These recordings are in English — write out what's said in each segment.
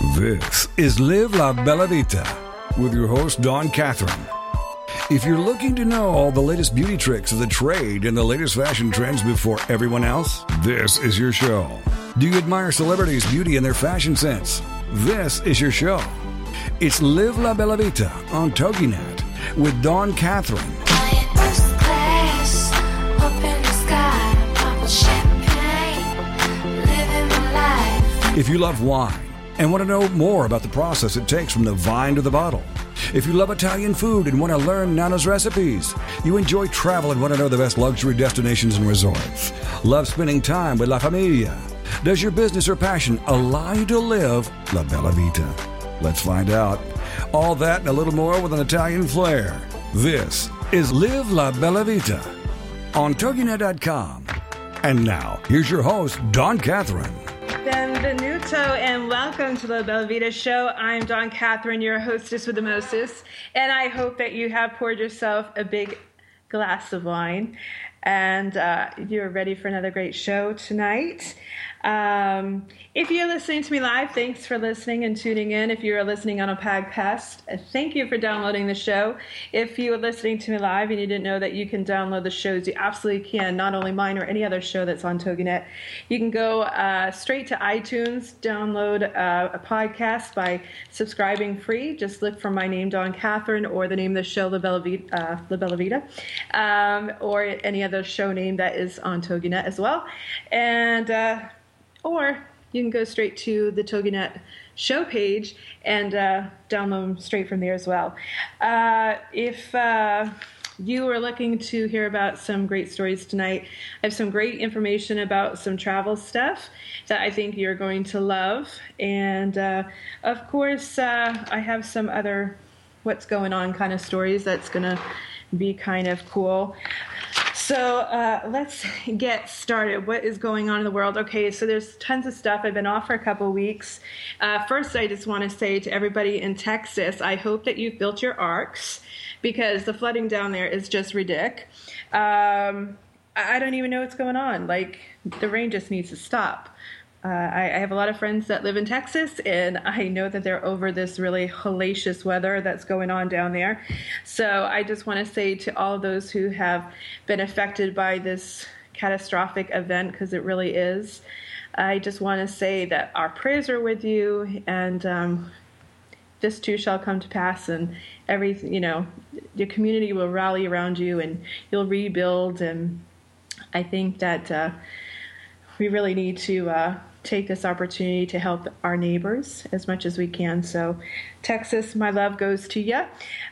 This is Live La Bella Vita with your host, Dawn Catherine. If you're looking to know all the latest beauty tricks of the trade and the latest fashion trends before everyone else, this is your show. Do you admire celebrities' beauty and their fashion sense? This is your show. It's Live La Bella Vita on TogiNet with Dawn Catherine. If you love wine and want to know more about the process it takes from the vine to the bottle, if you love Italian food and want to learn Nana's recipes, you enjoy travel and want to know the best luxury destinations and resorts, love spending time with La Familia, does your business or passion allow you to live La Bella Vita? Let's find out. All that and a little more with an Italian flair. This is Live La Bella Vita on TogiNet.com. And now, here's your host, Dawn Catherine. Benvenuto and welcome to the Bella Vita Show. I'm Dawn Catherine, your hostess with the mostest, and I hope that you have poured yourself a big glass of wine and uh, you're ready for another great show tonight. Um, if you're listening to me live, thanks for listening and tuning in. If you're listening on a podcast, uh, thank you for downloading the show. If you are listening to me live and you didn't know that you can download the shows, you absolutely can, not only mine or any other show that's on TogiNet. You can go uh, straight to iTunes, download uh, a podcast by subscribing free. Just look for my name, Dawn Catherine, or the name of the show, La Bella Vita, uh, La Bella Vita um, or any other show name that is on TogiNet as well. And uh, or you can go straight to the TogiNet show page and uh, download them straight from there as well. Uh, if uh, you are looking to hear about some great stories tonight, I have some great information about some travel stuff that I think you're going to love. And uh, of course, uh, I have some other what's going on kind of stories that's going to be kind of cool. So uh, let's get started. What is going on in the world? Okay, so there's tons of stuff. I've been off for a couple weeks. Uh, first, I just want to say to everybody in Texas, I hope that you've built your arks because the flooding down there is just ridiculous. Um, I don't even know what's going on. Like the rain just needs to stop. Uh, I, I have a lot of friends that live in Texas, and I know that they're over this really hellacious weather that's going on down there. So I just want to say to all those who have been affected by this catastrophic event, because it really is, I just want to say that our prayers are with you, and um, this too shall come to pass, and every you know, your community will rally around you, and you'll rebuild. And I think that. Uh, we really need to uh, take this opportunity to help our neighbors as much as we can. So, Texas, my love goes to you.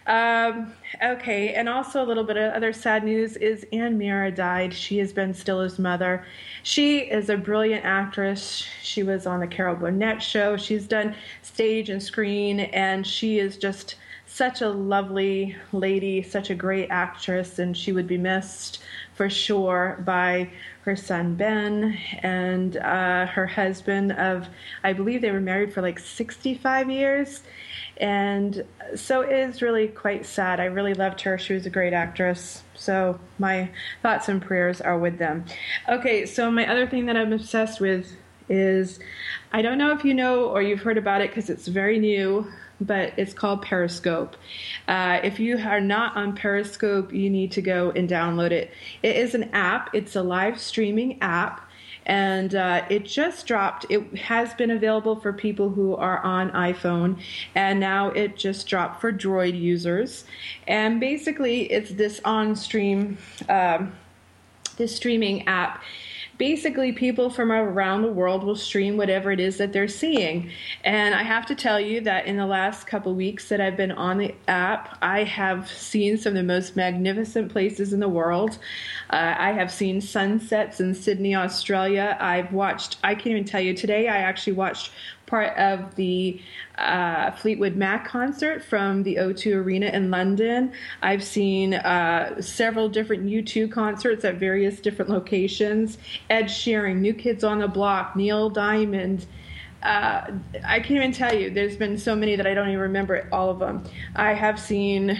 Um, okay, and also a little bit of other sad news is Anne Meara died. She has been Stiller's mother. She is a brilliant actress. She was on the Carol Burnett show. She's done stage and screen, and she is just such a lovely lady, such a great actress, and she would be missed for sure by her son Ben and uh, her husband of I believe they were married for like 65 years. And so it is really quite sad. I really loved her. She was a great actress. So my thoughts and prayers are with them. Okay so my other thing that I'm obsessed with is I don't know if you know or you've heard about it because it's very new but it's called Periscope. Uh, if you are not on Periscope, you need to go and download it. It is an app, it's a live streaming app. And uh, it just dropped. It has been available for people who are on iPhone, and now it just dropped for Droid users. And basically, it's this on-stream, um, this streaming app basically people from around the world will stream whatever it is that they're seeing. And I have to tell you that in the last couple weeks that I've been on the app, I have seen some of the most magnificent places in the world. Uh, I have seen sunsets in Sydney, Australia. I've watched, I can't even tell you, today I actually watched part of the uh, Fleetwood Mac concert from the O2 Arena in London. I've seen uh, several different U2 concerts at various different locations. Ed Sheeran, New Kids on the Block, Neil Diamond. Uh, I can't even tell you. There's been so many that I don't even remember all of them. I have seen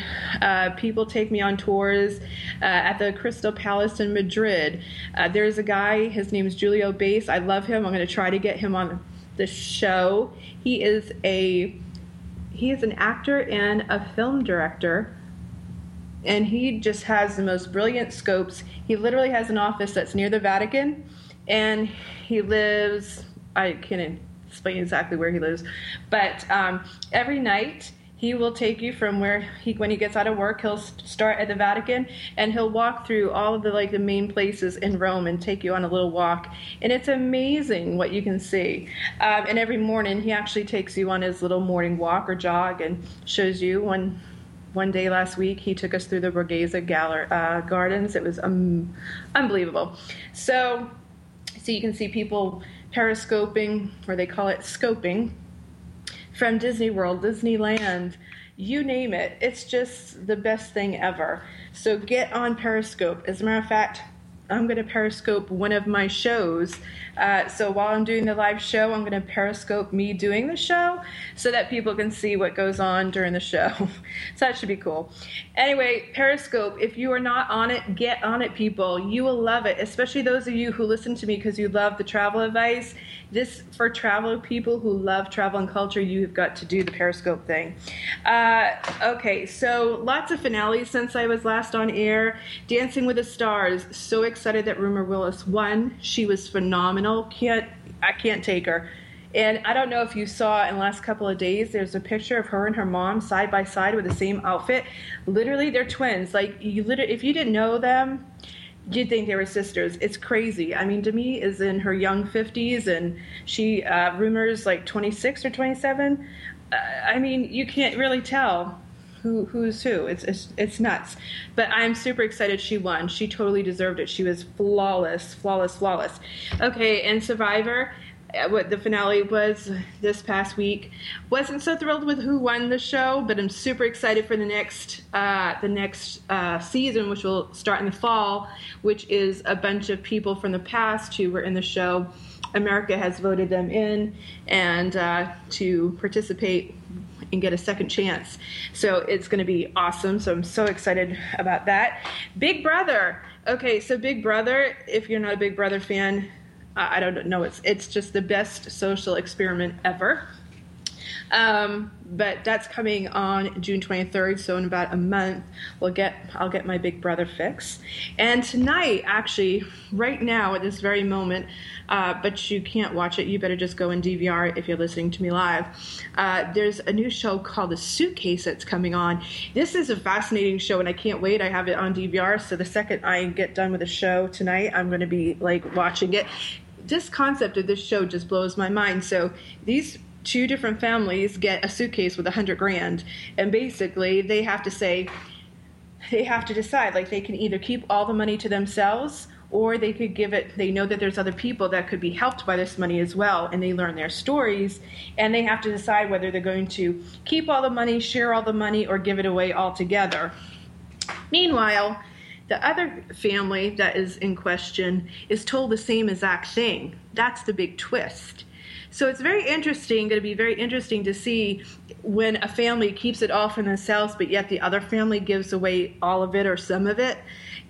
uh, people take me on tours uh, at the Crystal Palace in Madrid. Uh, there's a guy. His name is Julio Bass. I love him. I'm going to try to get him on the show. He is a he is an actor and a film director and he just has the most brilliant scopes. He literally has an office that's near the Vatican, and he lives. I can't explain exactly where he lives, but um, every night he will take you from where he when he gets out of work he'll start at the vatican and he'll walk through all of the like the main places in rome and take you on a little walk. And it's amazing what you can see. Um, and every morning he actually takes you on his little morning walk or jog and shows you. One one day last week he took us through the borghese Galler, uh, gardens. It was um, unbelievable. So so you can see people periscoping or they call it scoping from Disney World, Disneyland, you name it. It's just the best thing ever. So get on Periscope. As a matter of fact, I'm going to Periscope one of my shows. Uh, so while I'm doing the live show, I'm going to Periscope me doing the show so that people can see what goes on during the show. so that should be cool. Anyway, Periscope, if you are not on it, get on it, people. You will love it, especially those of you who listen to me because you love the travel advice. This, for travel people who love travel and culture, you've got to do the Periscope thing. Uh, okay, so lots of finales since I was last on air. Dancing with the Stars, so excited that Rumer Willis won. She was phenomenal. Can't I can't take her. And I don't know if you saw in the last couple of days, there's a picture of her and her mom side by side with the same outfit. Literally, they're twins. Like you, literally, if you didn't know them, you'd think they were sisters. It's crazy. I mean, Demi is in her young 50s, and she uh, Rumer's like 26 or 27. Uh, I mean, you can't really tell who who's who. It's, it's it's nuts. But I'm super excited she won. She totally deserved it. She was flawless, flawless, flawless. Okay, and Survivor. uh, What the finale was this past week. Wasn't so thrilled with who won the show, but I'm super excited for the next uh, the next uh, season, which will start in the fall, which is a bunch of people from the past who were in the show. America has voted them in and uh, to participate and get a second chance. So it's going to be awesome. So I'm so excited about that. Big Brother. Okay, so Big Brother, if you're not a Big Brother fan, I don't know. It's it's just the best social experiment ever. Um, but that's coming on June 23rd, so in about a month, we'll get I'll get my Big Brother fix. And tonight, actually, right now at this very moment, uh, but you can't watch it. You better just go and DVR if you're listening to me live. Uh, there's a new show called The Suitcase that's coming on. This is a fascinating show, and I can't wait. I have it on DVR, so the second I get done with the show tonight, I'm going to be like watching it. This concept of this show just blows my mind. So these two different families get a suitcase with a hundred grand, and basically they have to say they have to decide like they can either keep all the money to themselves or they could give it they know that there's other people that could be helped by this money as well and they learn their stories and they have to decide whether they're going to keep all the money share all the money or give it away altogether. Meanwhile the other family that is in question is told the same exact thing. That's the big twist so it's very interesting, going to be very interesting to see when a family keeps it all for themselves, but yet the other family gives away all of it or some of it.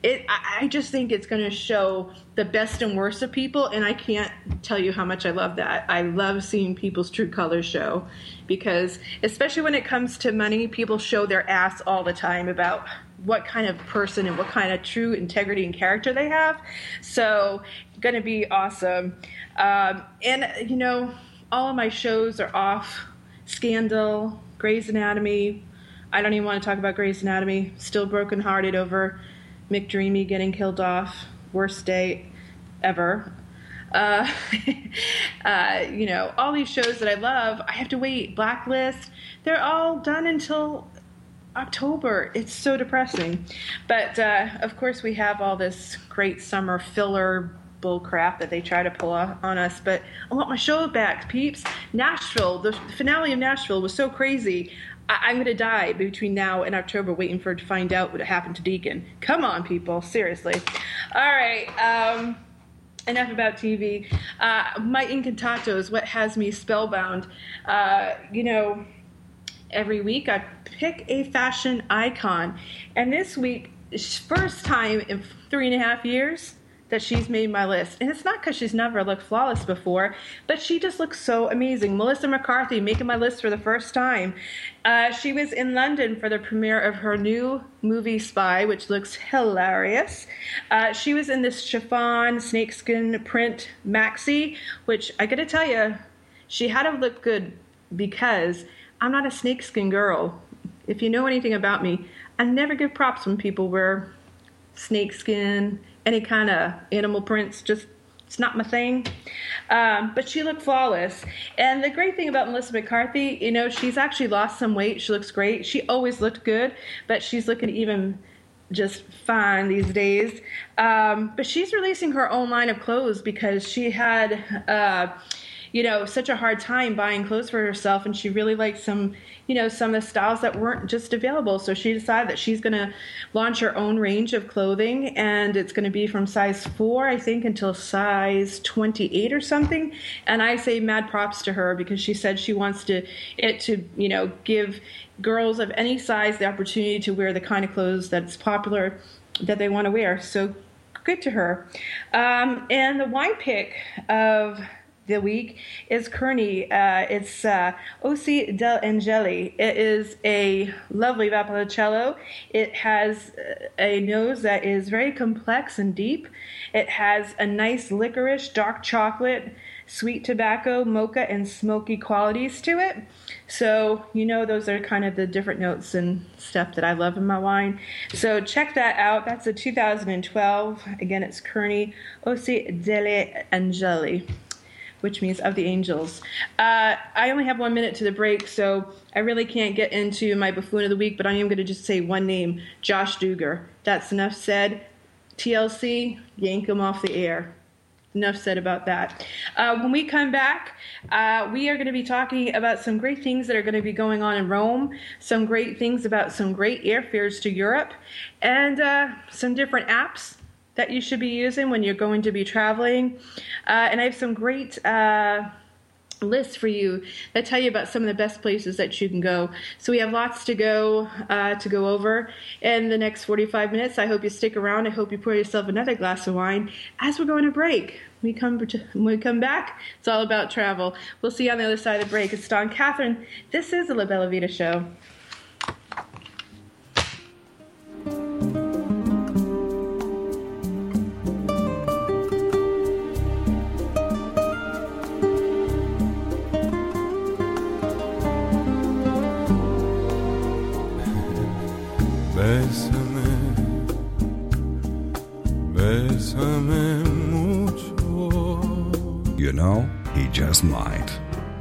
It, I just think it's going to show the best and worst of people, and I can't tell you how much I love that. I love seeing people's true colors show because, especially when it comes to money, people show their ass all the time about what kind of person and what kind of true integrity and character they have. So, going to be awesome. Um, and, you know, all of my shows are off Scandal, Grey's Anatomy. I don't even want to talk about Grey's Anatomy. Still brokenhearted over McDreamy getting killed off. Worst day ever. Uh, uh, you know, all these shows that I love, I have to wait. Blacklist, they're all done until October. It's so depressing. But uh, of course, we have all this great summer filler bull crap that they try to pull on us. But I want my show back, peeps. Nashville, the finale of Nashville was so crazy. I- I'm going to die between now and October waiting for to find out what happened to Deacon. Come on, people. Seriously. All right. Um, enough about TV. Uh, my Incantato is what has me spellbound. Uh, you know, every week I pick a fashion icon. And this week, first time in three and a half years, that she's made my list. And it's not because she's never looked flawless before, but she just looks so amazing. Melissa McCarthy making my list for the first time. Uh, she was in London for the premiere of her new movie Spy, which looks hilarious. Uh, she was in this chiffon snakeskin print maxi, which I gotta tell you, she had to look good because I'm not a snakeskin girl. If you know anything about me, I never give props when people wear snakeskin, any kind of animal prints. Just it's not my thing. Um, but she looked flawless. And the great thing about Melissa McCarthy, you know, she's actually lost some weight. She looks great. She always looked good, but she's looking even just fine these days. Um, but she's releasing her own line of clothes because she had. Uh, you know, such a hard time buying clothes for herself, and she really liked some, you know, some of the styles that weren't just available. So she decided that she's going to launch her own range of clothing, and it's going to be from size four, I think, until size 28 or something. And I say mad props to her because she said she wants to it to, you know, give girls of any size the opportunity to wear the kind of clothes that's popular that they want to wear. So good to her. Um, and the wine pick of the week is Kearney. Uh, it's uh, Osi del Angeli. It is a lovely Valpolicella. It has a nose that is very complex and deep. It has a nice licorice, dark chocolate, sweet tobacco, mocha, and smoky qualities to it. So, you know, those are kind of the different notes and stuff that I love in my wine. So, check that out. That's a 2012. Again, it's Kearney Osi delle Angeli which means of the angels. Uh, I only have one minute to the break, so I really can't get into my buffoon of the week, but I am going to just say one name Josh Duggar. That's enough said. TLC, yank him off the air. Enough said about that. Uh, when we come back, uh, we are going to be talking about some great things that are going to be going on in Rome, some great things about some great airfares to Europe, and uh, some different apps that you should be using when you're going to be traveling. Uh, and I have some great uh, lists for you that tell you about some of the best places that you can go. So we have lots to go uh, to go over in the next 45 minutes. I hope you stick around. I hope you pour yourself another glass of wine as we're going to break. We come when we come back. It's all about travel. We'll see you on the other side of the break. It's Dawn Catherine. This is the La Bella Vita Show. Know, he just might.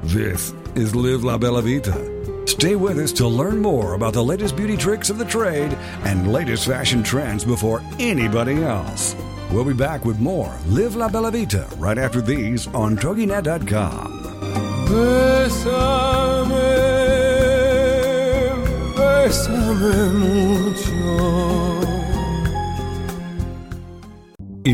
This is Live La Bella Vita. Stay with us to learn more about the latest beauty tricks of the trade and latest fashion trends before anybody else. We'll be back with more Live La Bella Vita right after these on TogiNet.com. Bésame, bésame mucho.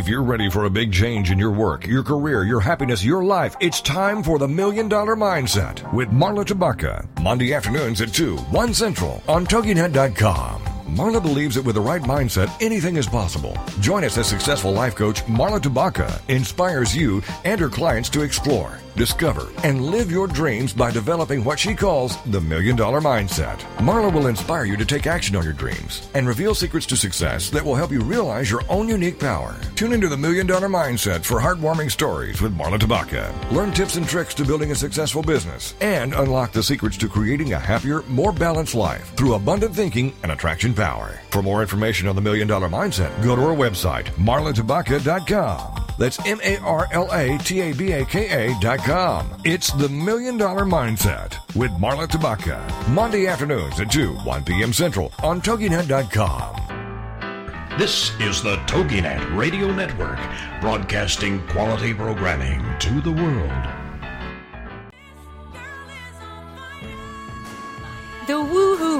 If you're ready for a big change in your work, your career, your happiness, your life, it's time for the Million Dollar Mindset with Marla Tabaka. Monday afternoons at 2, 1 Central on TogiNet.com. Marla believes that with the right mindset, anything is possible. Join us as successful life coach Marla Tabaka inspires you and her clients to explore, discover, and live your dreams by developing what she calls the Million Dollar Mindset. Marla will inspire you to take action on your dreams and reveal secrets to success that will help you realize your own unique power. Tune into the Million Dollar Mindset for heartwarming stories with Marla Tabaka. Learn tips and tricks to building a successful business and unlock the secrets to creating a happier, more balanced life through abundant thinking and attraction power. For more information on the Million Dollar Mindset, go to our website, marlatabaka.com. That's M A R L A T A B A K A dot com. It's the Million Dollar Mindset with Marla Tabaka. Monday afternoons at 2, 1 p.m. Central on TogiNet.com. This is the TogiNet Radio Network, broadcasting quality programming to the world. The Woohoo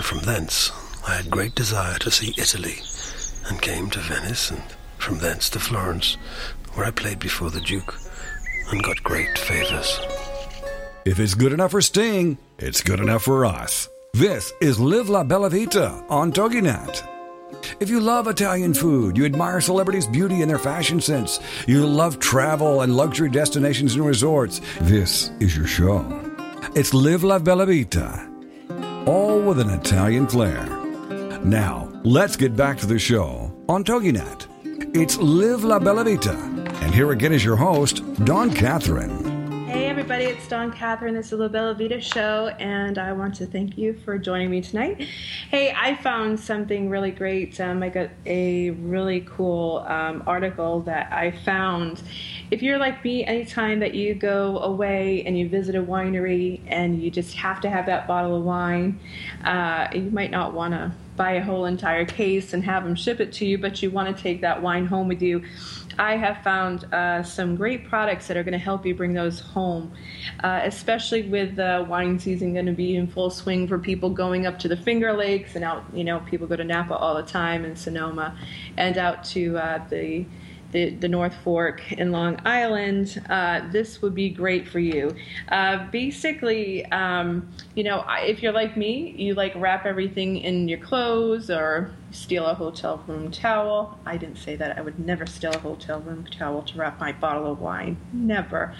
And from thence I had great desire to see Italy, and came to Venice, and from thence to Florence, where I played before the Duke, and got great favors. If it's good enough for Sting, it's good enough for us. This is Live La Bella Vita on TogiNet. If you love Italian food, you admire celebrities' beauty and their fashion sense, you love travel and luxury destinations and resorts, this is your show. It's Live La Bella Vita, all with an Italian flair. Now, let's get back to the show on TogiNet. It's Live La Bella Vita, and here again is your host, Dawn Catherine. Hey everybody, it's Dawn Catherine. This is the Bella Vita Show, and I want to thank you for joining me tonight. Hey, I found something really great. Um, I got a really cool um, article that I found. If you're like me, anytime that you go away and you visit a winery and you just have to have that bottle of wine, uh, you might not want to buy a whole entire case and have them ship it to you, but you want to take that wine home with you. I have found uh, some great products that are going to help you bring those home, uh, especially with the wine season going to be in full swing for people going up to the Finger Lakes and out. You know, people go to Napa all the time and Sonoma, and out to uh, the the, the North Fork in Long Island, uh, this would be great for you. Uh, basically, um, you know, if you're like me, you like wrap everything in your clothes or steal a hotel room towel. I didn't say that. I would never steal a hotel room towel to wrap my bottle of wine. Never.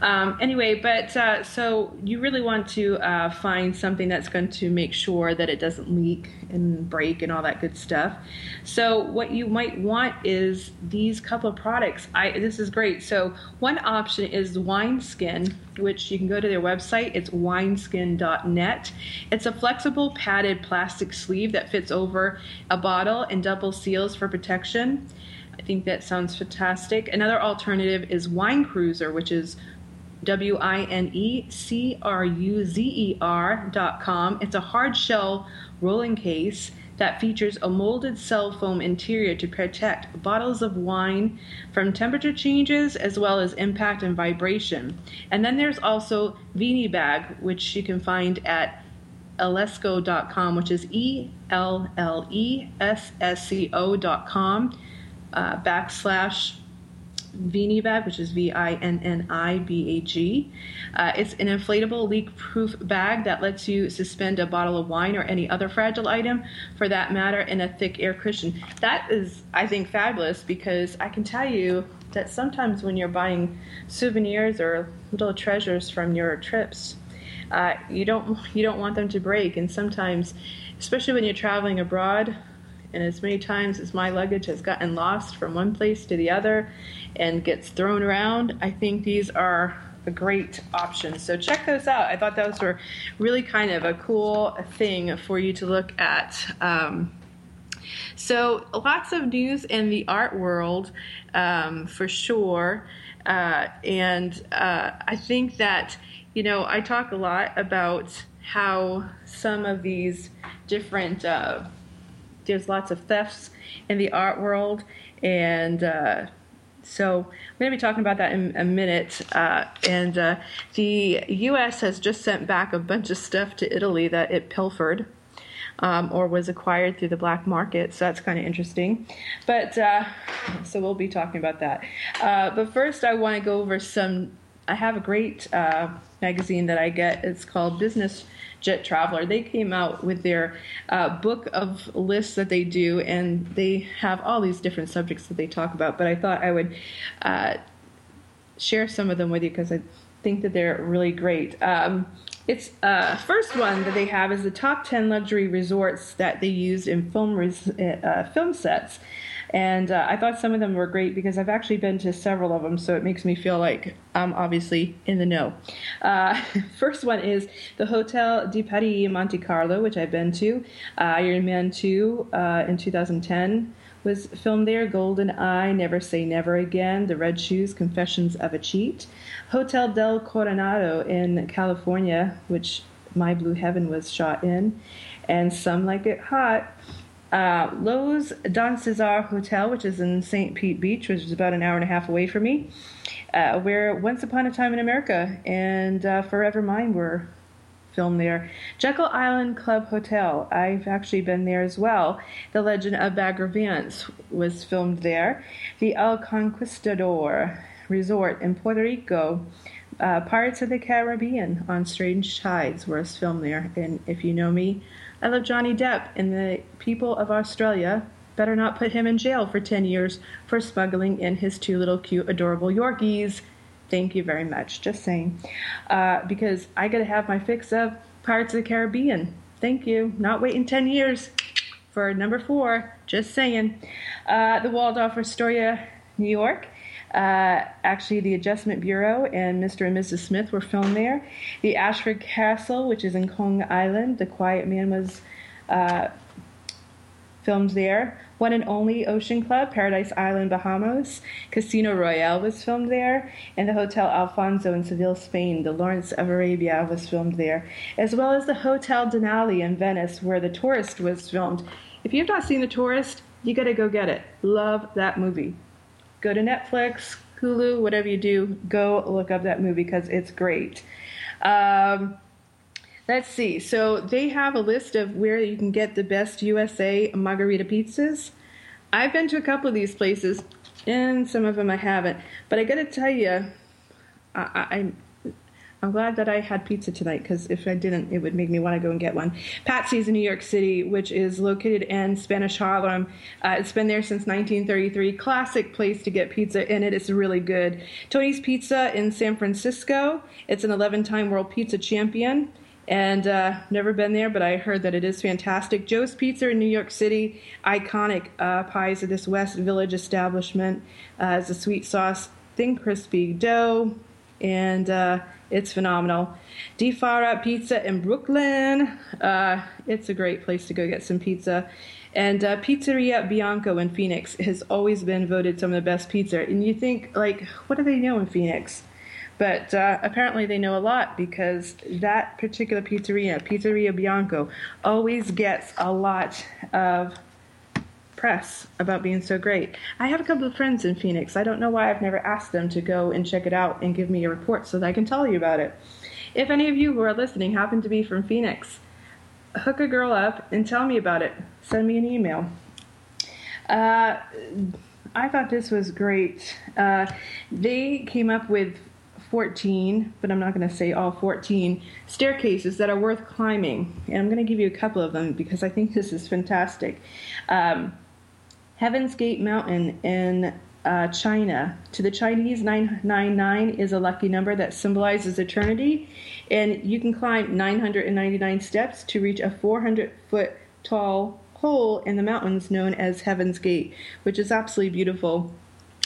Um, anyway, but uh, so you really want to uh, find something that's going to make sure that it doesn't leak and break and all that good stuff. So what you might want is these couple of products. I this is great. So one option is Wineskin, which you can go to their website. It's wineskin.net. It's a flexible padded plastic sleeve that fits over a bottle and double seals for protection. I think that sounds fantastic. Another alternative is Wine Cruiser, which is W I N E C R U Z E R dot com. It's a hard shell rolling case that features a molded cell foam interior to protect bottles of wine from temperature changes as well as impact and vibration. And then there's also Vinni Bag, which you can find at ellessco.com, which is E L L E S S C O.com uh, backslash Vinni bag, which is V I N N I B A G. Uh, it's an inflatable leak proof bag that lets you suspend a bottle of wine or any other fragile item, for that matter, in a thick air cushion. That is, I think, fabulous because I can tell you that sometimes when you're buying souvenirs or little treasures from your trips, uh, you don't you don't want them to break, and sometimes, especially when you're traveling abroad, and as many times as my luggage has gotten lost from one place to the other and gets thrown around, I think these are a great option. So check those out. I thought those were really kind of a cool thing for you to look at. Um, so lots of news in the art world um, for sure. Uh, and uh, I think that, you know, I talk a lot about how some of these different uh, there's lots of thefts in the art world, and uh, so I'm going to be talking about that in a minute. Uh, and uh, the U.S. has just sent back a bunch of stuff to Italy that it pilfered. Um, or was acquired through the black market, so that's kind of interesting. But uh, so we'll be talking about that. Uh, but first, I want to go over some I have a great uh, magazine that I get. It's called Business Jet Traveler. They came out with their uh, book of lists that they do, and they have all these different subjects that they talk about. But I thought I would uh, share some of them with you because I think that they're really great. Um, it's uh, first one that they have is the top 10 luxury resorts that they used in film res- uh, film sets. And uh, I thought some of them were great because I've actually been to several of them, so it makes me feel like I'm obviously in the know. Uh, first one is the Hotel de Paris Monte Carlo, which I've been to. Uh, Iron Man 2 uh, in 2010 was filmed there. Golden Eye, Never Say Never Again, The Red Shoes, Confessions of a Cheat. Hotel del Coronado in California, which My Blue Heaven was shot in. And Some Like It Hot. Uh, Loews Don Cesar Hotel, which is in St. Pete Beach, which is about an hour and a half away from me, uh, where Once Upon a Time in America and uh, Forever Mine were filmed there. Jekyll Island Club Hotel, I've actually been there as well. The Legend of Bagger Vance was filmed there. The El Conquistador Resort in Puerto Rico. Uh, Pirates of the Caribbean on Strange Tides was filmed there. And if you know me, I love Johnny Depp, and the people of Australia better not put him in jail for 10 years for smuggling in his two little cute, adorable Yorkies. Thank you very much. Just saying. Uh, because I got to have my fix of Pirates of the Caribbean. Thank you. Not waiting 10 years for number four. Just saying. Uh, the Waldorf Astoria, New York. Uh, actually, the Adjustment Bureau and Mr. and Mrs. Smith were filmed there. The Ashford Castle, which is in Kong Island, The Quiet Man was uh, filmed there. One and Only Ocean Club, Paradise Island, Bahamas. Casino Royale was filmed there. And the Hotel Alfonso in Seville, Spain, The Lawrence of Arabia was filmed there. As well as the Hotel Danieli in Venice, where The Tourist was filmed. If you've not seen The Tourist, you gotta go get it. Love that movie go to Netflix, Hulu, whatever you do, go look up that movie because it's great. Um, let's see. So they have a list of where you can get the best USA margarita pizzas. I've been to a couple of these places, and some of them I haven't. But I got to tell you, I, I, I'm glad that I had pizza tonight because if I didn't, it would make me want to go and get one. Patsy's in New York City, which is located in Spanish Harlem. Uh, it's been there since 1933. Classic place to get pizza, and it is really good. Tony's Pizza in San Francisco. It's an 11 time world pizza champion. And uh, never been there, but I heard that it is fantastic. Joe's Pizza in New York City, iconic uh, pies of this West Village establishment. Uh, it's a sweet sauce, thin crispy dough, and uh, it's phenomenal. Di Fara Pizza in Brooklyn. Uh, it's a great place to go get some pizza. And uh, Pizzeria Bianco in Phoenix has always been voted some of the best pizza. And you think, like, what do they know in Phoenix? But uh, apparently they know a lot because that particular pizzeria, Pizzeria Bianco, always gets a lot of press about being so great. I have a couple of friends in Phoenix. I don't know why I've never asked them to go and check it out and give me a report so that I can tell you about it. If any of you who are listening happen to be from Phoenix, hook a girl up and tell me about it. Send me an email. Uh, I thought this was great. Uh, they came up with 14, but I'm not going to say all 14 staircases that are worth climbing. And I'm going to give you a couple of them because I think this is fantastic. Um, Heaven's Gate Mountain in uh, China. To the Chinese, 999 is a lucky number that symbolizes eternity, and you can climb 999 steps to reach a 400 foot tall hole in the mountains known as Heaven's Gate, which is absolutely beautiful.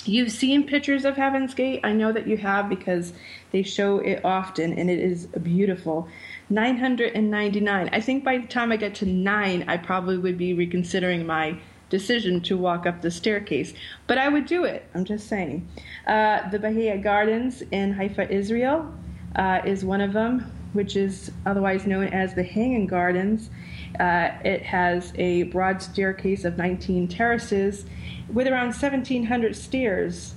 You've seen pictures of Heaven's Gate. I know that you have because they show it often and it is beautiful. 999. I think by the time I get to 9, I probably would be reconsidering my decision to walk up the staircase. But I would do it. I'm just saying. Uh, the Baha'i Gardens in Haifa, Israel uh, is one of them, which is otherwise known as the Hanging Gardens. Uh, it has a broad staircase of 19 terraces with around 1,700 stairs.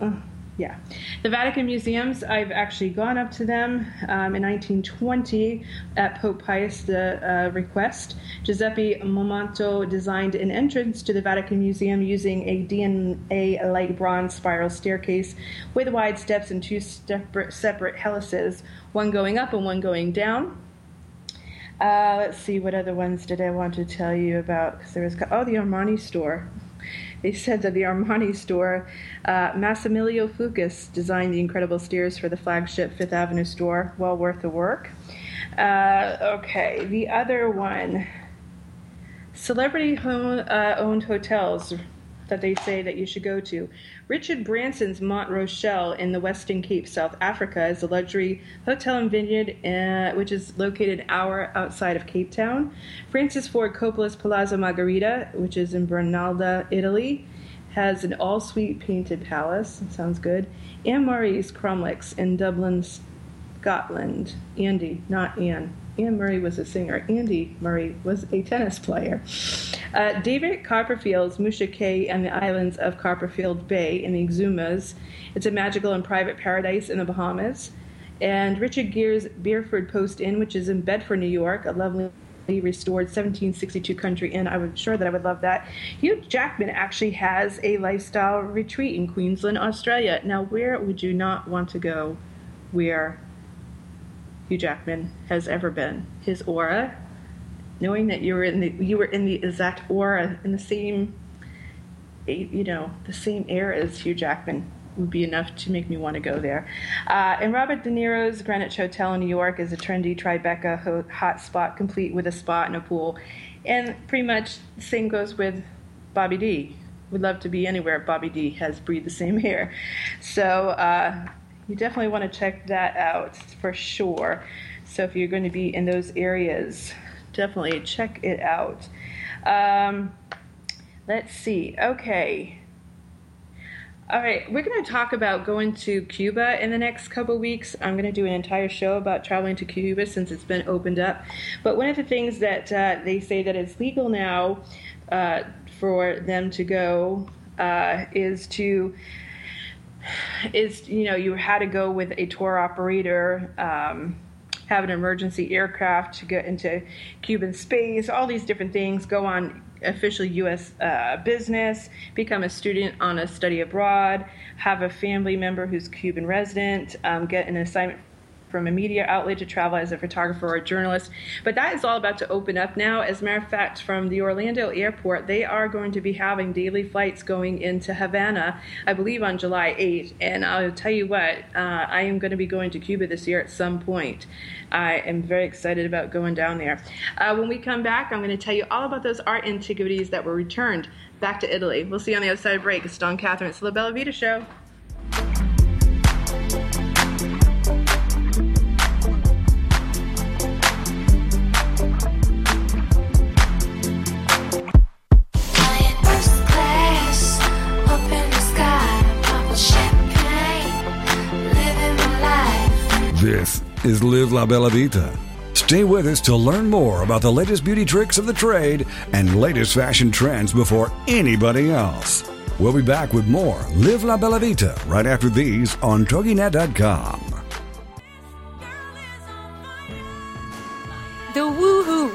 Uh, yeah. The Vatican museums, I've actually gone up to them um, in 1920 at Pope Pius uh, request. Giuseppe Momanto designed an entrance to the Vatican Museum using a DNA light bronze spiral staircase with wide steps and two separate, separate helices, one going up and one going down. Uh, let's see, what other ones did I want to tell you about? Because there was oh the Armani store. They said that the Armani store, uh, Massimilio designed the incredible stairs for the flagship Fifth Avenue store. Well worth the work. Uh, okay, the other one, celebrity home, uh, owned hotels that they say that you should go to. Richard Branson's Mont Rochelle in the Western Cape, South Africa, is a luxury hotel and vineyard uh, which is located an hour outside of Cape Town. Francis Ford Coppola's Palazzo Margherita, which is in Bernalda, Italy, has an all suite painted palace. Sounds good. Anne Murray's Cromlix in Dublin, Scotland. Andy, not Anne. Anne Murray was a singer. Andy Murray was a tennis player. Uh, David Copperfield's Musha Cay and the islands of Copperfield Bay in the Exumas. It's a magical and private paradise in the Bahamas. And Richard Gere's Bedford Post Inn, which is in Bedford, New York, a lovely restored 1762 country inn. I was sure that I would love that. Hugh Jackman actually has a lifestyle retreat in Queensland, Australia. Now, where would you not want to go? Where Hugh Jackman has ever been. His aura, knowing that you were in the you were in the exact aura in the same, you know, the same air as Hugh Jackman would be enough to make me want to go there. Uh, and Robert De Niro's Greenwich Hotel in New York is a trendy Tribeca ho- hot spot, complete with a spa and a pool. And pretty much the same goes with Bobby D. Would love to be anywhere Bobby D has breathed the same air. So uh, you definitely want to check that out for sure. So if you're going to be in those areas, definitely check it out. Um, let's see. Okay. All right, we're going to talk about going to Cuba in the next couple weeks. I'm going to do an entire show about traveling to Cuba since it's been opened up. But one of the things that uh, they say that it's legal now uh, for them to go uh, is to is you know you had to go with a tour operator um, have an emergency aircraft to get into cuban space. All these different things go on official u.s uh, business become a student on a study abroad have a family member who's cuban resident um, get an assignment from a media outlet to travel as a photographer or a journalist. But that is all about to open up now. As a matter of fact, from the Orlando airport, they are going to be having daily flights going into Havana, I believe on July 8th. And I'll tell you what, uh, I am going to be going to Cuba this year at some point. I am very excited about going down there. Uh, when we come back, I'm going to tell you all about those art antiquities that were returned back to Italy. We'll see you on the other side of break. It's Dawn Catherine. It's the La Bella Vita Show. Is Live La Bella Vita. Stay with us to learn more about the latest beauty tricks of the trade and latest fashion trends before anybody else. We'll be back with more Live La Bella Vita right after these on TogiNet.com. The Woohoo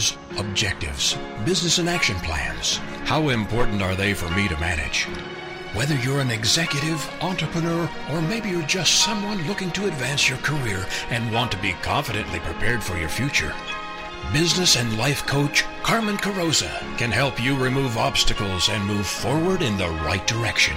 Goals, objectives, business and action plans. How important are they for me to manage? Whether you're an executive, entrepreneur, or maybe you're just someone looking to advance your career and want to be confidently prepared for your future, business and life coach Carmen Carosa can help you remove obstacles and move forward in the right direction.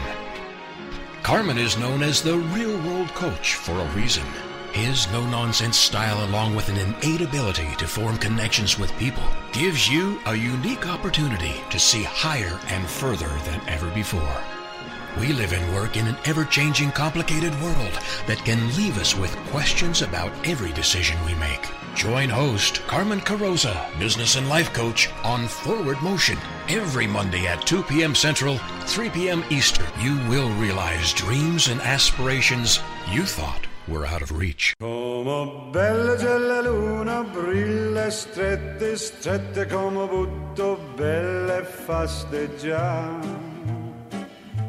Carmen is known as the real world coach for a reason. His no nonsense style, along with an innate ability to form connections with people, gives you a unique opportunity to see higher and further than ever before. We live and work in an ever changing, complicated world that can leave us with questions about every decision we make. Join host Carmen Carosa, business and life coach, on Forward Motion every Monday at 2 p.m. Central, 3 p.m. Eastern. You will realize dreams and aspirations you thought were out of reach. Come bella c'è la luna, brilla strette, strette come butto, belle fasteggiare.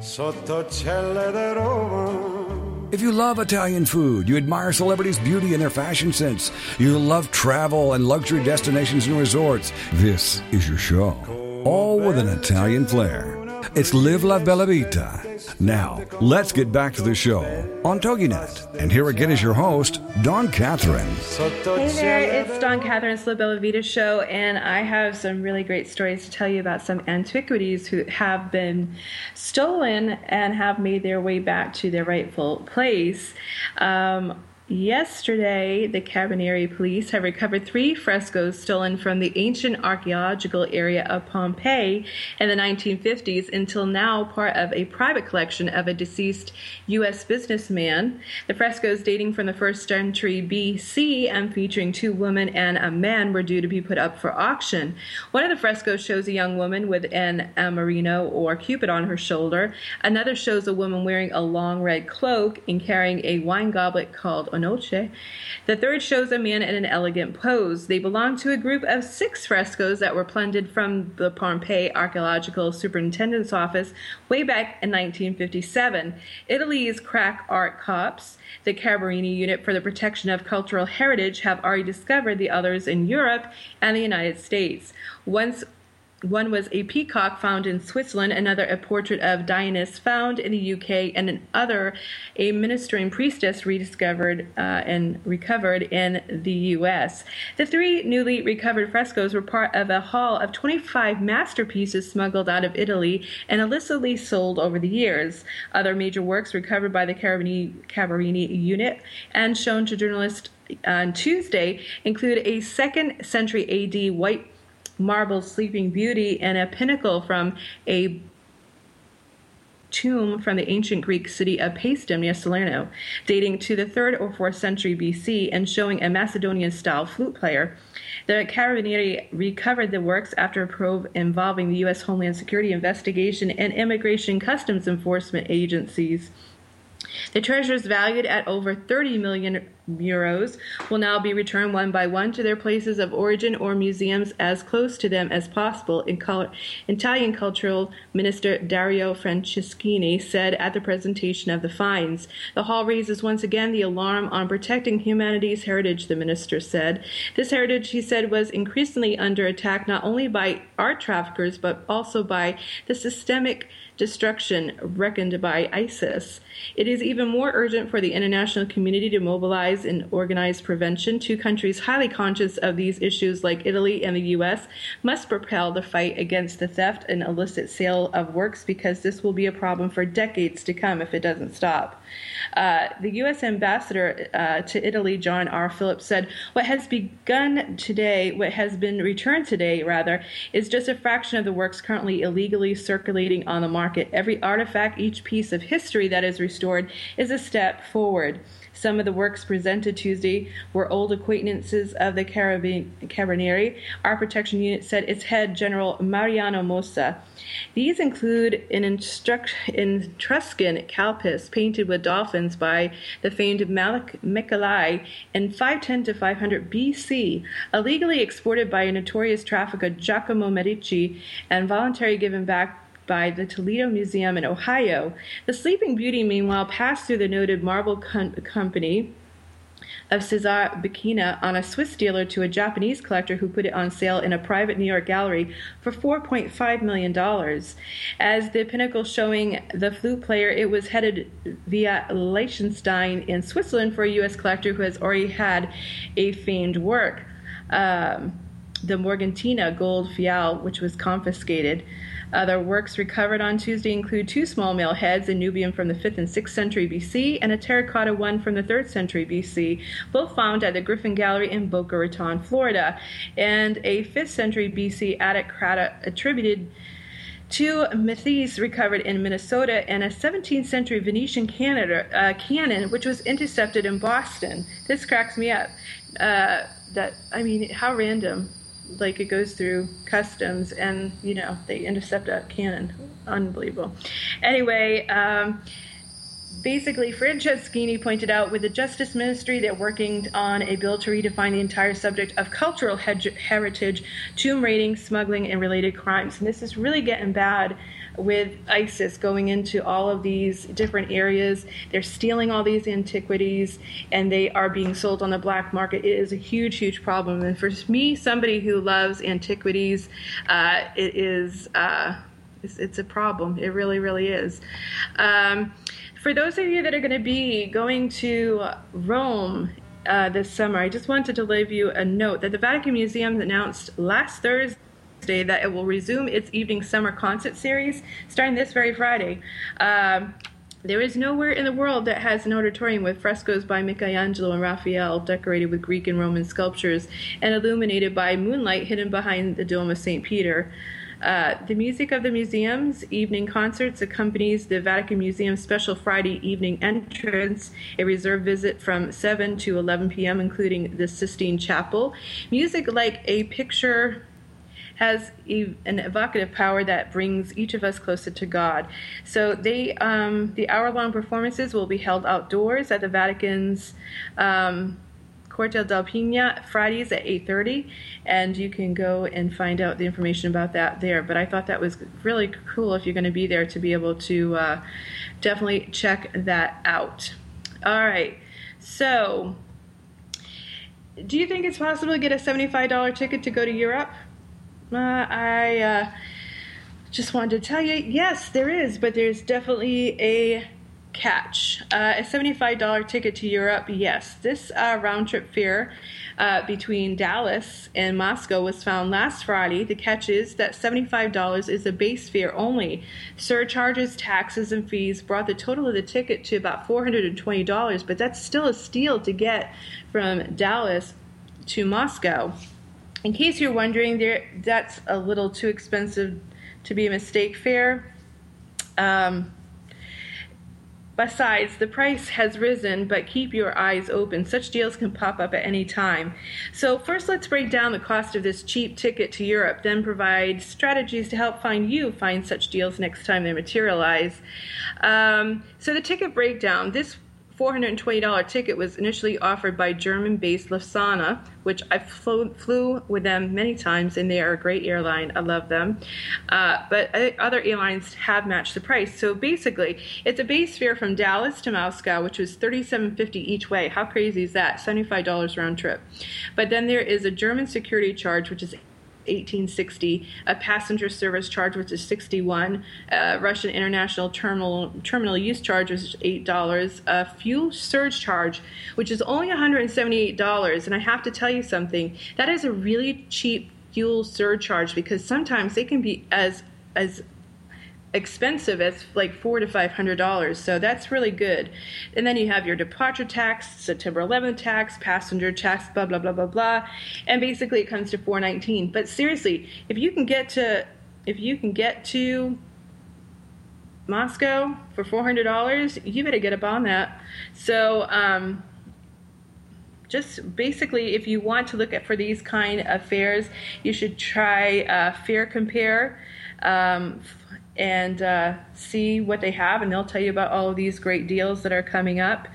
Sotto celle di Roma. If you love Italian food, you admire celebrities' beauty and their fashion sense, you love travel and luxury destinations and resorts, this is your show. All with an Italian flair. It's Live La Bella Vita. Now, let's get back to the show on TogiNet. And here again is your host, Dawn Catherine. Hey there, it's Dawn Catherine's La Bella Vita show, and I have some really great stories to tell you about some antiquities who have been stolen and have made their way back to their rightful place. Um, Yesterday, the Carabinieri police have recovered three frescoes stolen from the ancient archaeological area of Pompeii in the 1950s, until now part of a private collection of a deceased U.S. businessman. The frescoes, dating from the first century BC and featuring two women and a man, were due to be put up for auction. One of the frescoes shows a young woman with an amorino or cupid on her shoulder. Another shows a woman wearing a long red cloak and carrying a wine goblet called The third shows a man in an elegant pose. They belong to a group of six frescoes that were plundered from the Pompeii Archaeological Superintendent's Office way back in 1957. Italy's crack art cops, the Carabinieri Unit for the Protection of Cultural Heritage, have already discovered the others in Europe and the United States. Once one was a peacock found in Switzerland, another a portrait of Dionysus found in the UK, and another a ministering priestess rediscovered uh, and recovered in the US. The three newly recovered frescoes were part of a haul of 25 masterpieces smuggled out of Italy and illicitly sold over the years. Other major works recovered by the Carabini, Cabarini unit and shown to journalists on Tuesday include a second century AD white marble sleeping beauty and a pinnacle from a tomb from the ancient Greek city of Paestum near Salerno, dating to the 3rd or 4th century BC and showing a Macedonian style flute player. The Carabinieri recovered the works after a probe involving the U.S. Homeland Security investigation and Immigration Customs Enforcement agencies. The treasures, valued at over 30 million euros, will now be returned one by one to their places of origin or museums as close to them as possible. Italian Cultural Minister Dario Franceschini said at the presentation of the finds. The hall raises once again the alarm on protecting humanity's heritage, the minister said. This heritage, he said, was increasingly under attack not only by art traffickers but also by the systemic destruction reckoned by ISIS. It is even more urgent for the international community to mobilize and organized prevention. Two countries highly conscious of these issues, like Italy and the U.S., must propel the fight against the theft and illicit sale of works because this will be a problem for decades to come if it doesn't stop. Uh, the U.S. ambassador uh, to Italy, John R. Phillips, said, What has begun today, what has been returned today, rather, is just a fraction of the works currently illegally circulating on the market. Every artifact, each piece of history that is restored, is a step forward. Some of the works presented Tuesday were old acquaintances of the Carabin- Carabinieri. Our protection unit said its head, General Mariano Mossa. These include an instruct- Etruscan kalpis painted with dolphins by the famed Malik Michelai in 510 to 500 BC, illegally exported by a notorious trafficker Giacomo Medici, and voluntarily given back by the Toledo Museum in Ohio. The Sleeping Beauty, meanwhile, passed through the noted Marble Com- Company of Cesar Bikina on a Swiss dealer to a Japanese collector who put it on sale in a private New York gallery for $4.5 million. As the pinnacle showing the flute player, it was headed via Liechtenstein in Switzerland for a U.S. collector who has already had a famed work. Um, the Morgantina gold fial, which was confiscated. Other works recovered on Tuesday include two small male heads, a Nubian from the 5th and 6th century BC, and a terracotta one from the 3rd century BC, both found at the Griffin Gallery in Boca Raton, Florida, and a 5th century BC attic crater attributed to Mathis recovered in Minnesota, and a 17th century Venetian Canada, uh, cannon, which was intercepted in Boston. This cracks me up. Uh, that I mean, how random like it goes through customs and you know they intercept a cannon. Unbelievable. Anyway um, basically franceschini pointed out with the justice ministry they're working on a bill to redefine the entire subject of cultural heritage tomb raiding smuggling and related crimes and this is really getting bad with ISIS going into all of these different areas. They're stealing all these antiquities and they are being sold on the black market. It is a huge, huge problem. And for me, somebody who loves antiquities, uh, it is. Uh, it's, it's, a problem. It really, really is. Um, for those of you that are going to be going to Rome uh, this summer, I just wanted to leave you a note that the Vatican Museum announced last Thursday that it will resume its evening summer concert series starting this very Friday. Um, there is nowhere in the world that has an auditorium with frescoes by Michelangelo and Raphael decorated with Greek and Roman sculptures and illuminated by moonlight hidden behind the dome of St. Peter. Uh, the music of the museum's evening concerts accompanies the Vatican Museum special Friday evening entrance, a reserved visit from 7 to 11 p.m., including the Sistine Chapel. Music like a picture has an evocative power that brings each of us closer to God. So they, um, the hour-long performances will be held outdoors at the Vatican's um, Corte del Pina Fridays at 8:30, and you can go and find out the information about that there. But I thought that was really cool if you're going to be there to be able to uh, definitely check that out. All right, so. Do you think it's possible to get a $75 ticket to go to Europe? Uh, I uh, just wanted to tell you, yes, there is, but there's definitely a catch. Uh, a $75 ticket to Europe, yes. This uh, round trip fare uh, between Dallas and Moscow was found last Friday. The catch is that $75 is a base fare only. Surcharges, taxes, and fees brought the total of the ticket to about $420, but that's still a steal to get from Dallas to Moscow. In case you're wondering, there that's a little too expensive to be a mistake fare. Um, Besides, the price has risen, but keep your eyes open. Such deals can pop up at any time. So, first, let's break down the cost of this cheap ticket to Europe, then provide strategies to help find you find such deals next time they materialize. Um, so, the ticket breakdown this $420 ticket was initially offered by German based Lufthansa, which I flew, flew, with them many times, and they are a great airline. I love them. Uh, but other airlines have matched the price. So basically, it's a base fare from Dallas to Moscow, which was $37.50 each way. How crazy is that? $75 round trip. But then there is a German security charge, which is 1860, a passenger service charge, which is 61, a Russian international terminal terminal use charge, which is $8, a fuel surge charge, which is only $178. And I have to tell you something, that is a really cheap fuel surcharge because sometimes they can be as as expensive as like four to five hundred dollars. So that's really good. And then you have your departure tax, September 11th tax, passenger tax, blah blah blah blah blah, and basically it comes to 419. But seriously, if you can get to if you can get to Moscow for four hundred dollars, you better get up on that. So. Um, just basically, if you want to look at for these kind of fares, you should try uh, Fare Compare. Um, and uh, see what they have, and they'll tell you about all of these great deals that are coming up.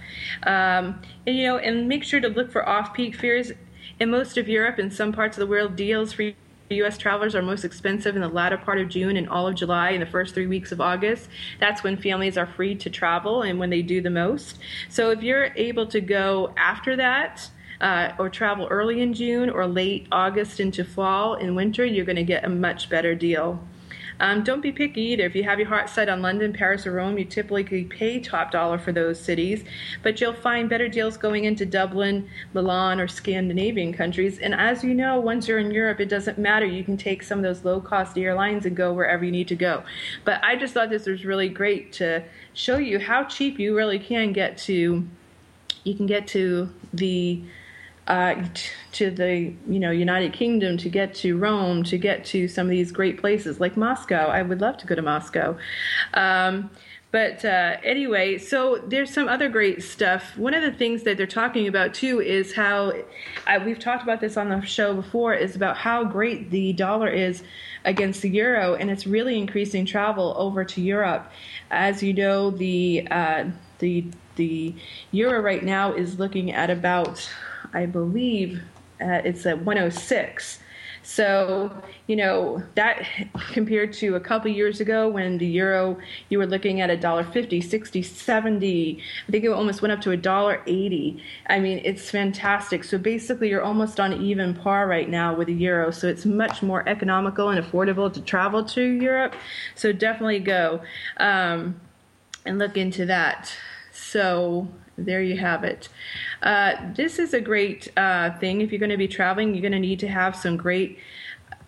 Um, and you know, and make sure to look for off-peak fares in most of Europe and some parts of the world. Deals for U.S. travelers are most expensive in the latter part of June and all of July and the first three weeks of August. That's when families are free to travel and when they do the most. So if you're able to go after that, uh, or travel early in June or late August into fall and winter, you're going to get a much better deal. Um, don't be picky either. If you have your heart set on London, Paris, or Rome, you typically pay top dollar for those cities, but you'll find better deals going into Dublin, Milan, or Scandinavian countries. And as you know, once you're in Europe, it doesn't matter. You can take some of those low cost airlines and go wherever you need to go. But I just thought this was really great to show you how cheap you really can get to. You can get to the uh, to the you know United Kingdom, to get to Rome, to get to some of these great places like Moscow. I would love to go to Moscow. Um, but uh, anyway, so there's some other great stuff. One of the things that they're talking about too is how uh, we've talked about this on the show before is about how great the dollar is against the euro, and it's really increasing travel over to Europe. As you know, the uh, the the euro right now is looking at about I believe uh, it's at 106. So, you know, that compared to a couple years ago when the euro, you were looking at a dollar 50, 60, 70. I think it almost went up to a dollar 80. I mean, it's fantastic. So basically, you're almost on even par right now with the euro. So it's much more economical and affordable to travel to Europe. So definitely go um, and look into that. So there you have it. Uh, this is a great uh, thing. If you're going to be traveling, you're going to need to have some great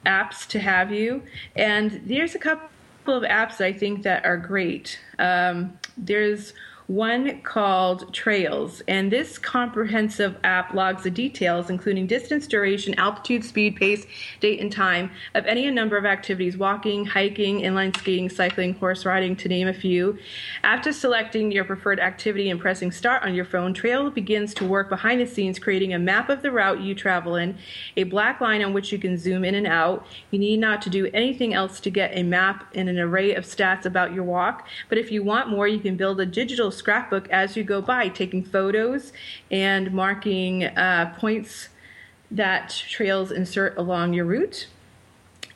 apps to have you. And there's a couple of apps I think that are great. Um, there's one called Trails, and this comprehensive app logs the details, including distance, duration, altitude, speed, pace, date, and time of any number of activities walking, hiking, inline skiing, cycling, horse riding, to name a few. After selecting your preferred activity and pressing start on your phone, Trail begins to work behind the scenes, creating a map of the route you travel in, a black line on which you can zoom in and out. You need not to do anything else to get a map and an array of stats about your walk, but if you want more, you can build a digital scrapbook as you go by, taking photos and marking uh, points that trails insert along your route.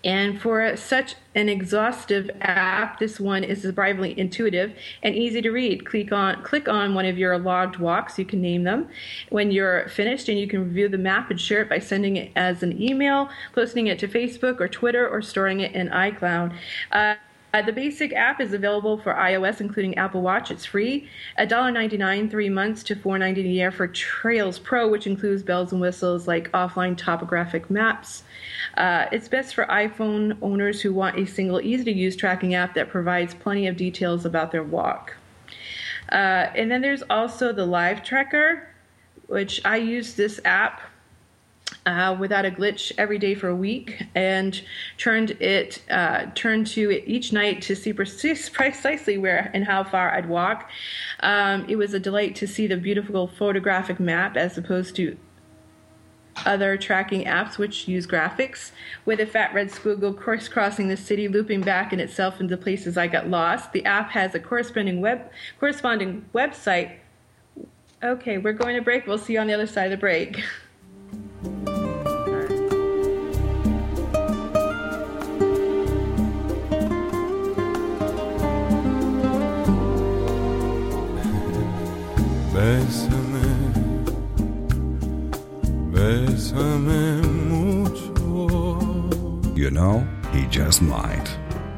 And for such an exhaustive app, this one is surprisingly intuitive and easy to read. Click on click on one of your logged walks, you can name them when you're finished, and you can review the map and share it by sending it as an email, posting it to Facebook or Twitter, or storing it in iCloud. Uh, uh, the basic app is available for iOS, including Apple Watch. It's free, $1.99 three months to $4.90 a year for Trails Pro, which includes bells and whistles like offline topographic maps. Uh, it's best for iPhone owners who want a single, easy-to-use tracking app that provides plenty of details about their walk. Uh, and then there's also the Live Tracker, which I use this app uh, without a glitch every day for a week and turned it uh, turned to it each night to see precisely where and how far I'd walk. Um, it was a delight to see the beautiful photographic map as opposed to other tracking apps which use graphics, with a fat red squiggle crisscrossing the city, looping back in itself into places I got lost. The app has a corresponding web corresponding website. Okay, we're going to break. We'll see you on the other side of the break. Bésame, bésame mucho. You know, he just might.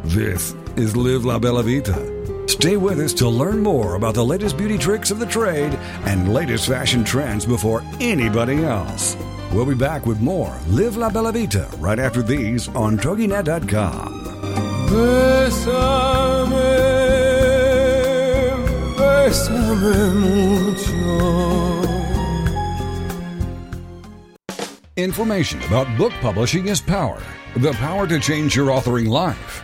This is Live La Bella Vita. Stay with us to learn more about the latest beauty tricks of the trade and latest fashion trends before anybody else. We'll be back with more Live La Bella Vita right after these on TogiNet.com. Bésame, bésame mucho. Information about book publishing is power. The power to change your authoring life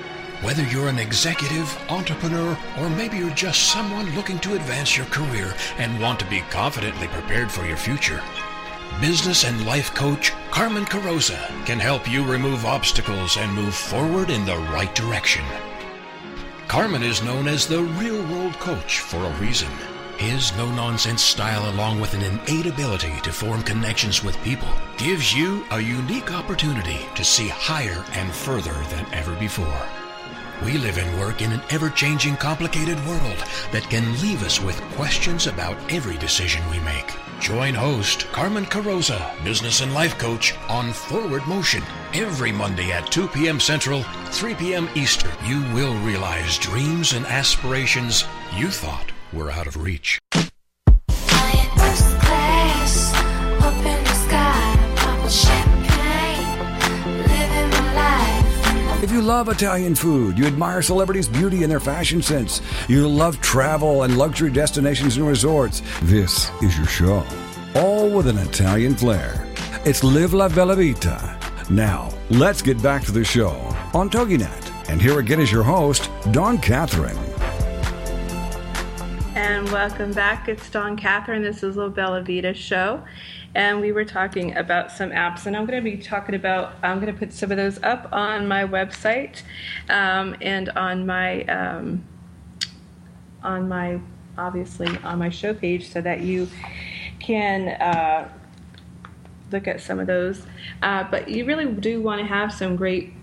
Whether you're an executive, entrepreneur, or maybe you're just someone looking to advance your career and want to be confidently prepared for your future, business and life coach Carmen Carosa can help you remove obstacles and move forward in the right direction. Carmen is known as the real world coach for a reason. His no nonsense style, along with an innate ability to form connections with people, gives you a unique opportunity to see higher and further than ever before. We live and work in an ever changing, complicated world that can leave us with questions about every decision we make. Join host Carmen Carosa, business and life coach, on Forward Motion every Monday at 2 p.m. Central, 3 p.m. Eastern. You will realize dreams and aspirations you thought were out of reach. If you love Italian food, you admire celebrities' beauty and their fashion sense, you love travel and luxury destinations and resorts, this is your show. All with an Italian flair. It's Live La Bella Vita. Now, let's get back to the show on TogiNet. And here again is your host, Dawn Catherine. And welcome back. It's Dawn Catherine. This is La Bella Vita show. And we were talking about some apps, and I'm going to be talking about, I'm going to put some of those up on my website um, and on my, um, on my, obviously, on my show page so that you can uh, look at some of those. Uh, but you really do want to have some great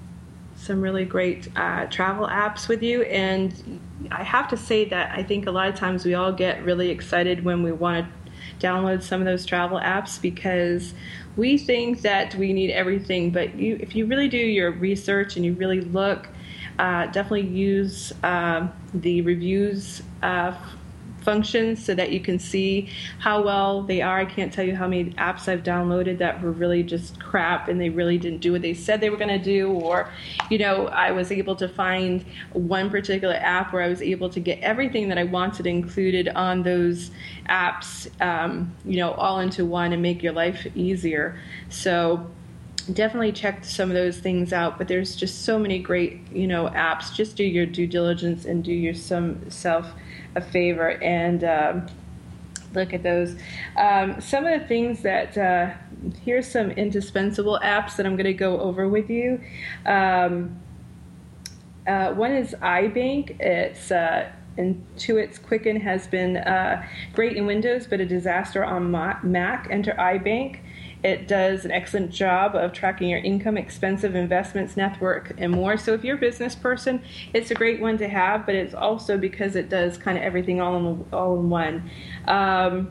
some really great uh, travel apps with you. And I have to say that I think a lot of times we all get really excited when we want to download some of those travel apps because we think that we need everything. But you, if you really do your research and you really look, uh, definitely use uh, the reviews uh, functions so that you can see how well they are. I can't tell you how many apps I've downloaded that were really just crap and they really didn't do what they said they were going to do. Or, you know, I was able to find one particular app where I was able to get everything that I wanted included on those apps, um, you know, all into one and make your life easier. So, definitely check some of those things out but there's just so many great you know apps. Just do your due diligence and do yourself a favor and um, look at those. Um, some of the things that uh, here's some indispensable apps that i'm going to go over with you. Um, uh, one is ibank. It's uh, Intuit's Quicken has been uh, great in Windows, but a disaster on Mac. Enter iBank. It does an excellent job of tracking your income, expensive investments, network, and more. So if you're a business person, it's a great one to have, but it's also because it does kind of everything all in, all in one. Um,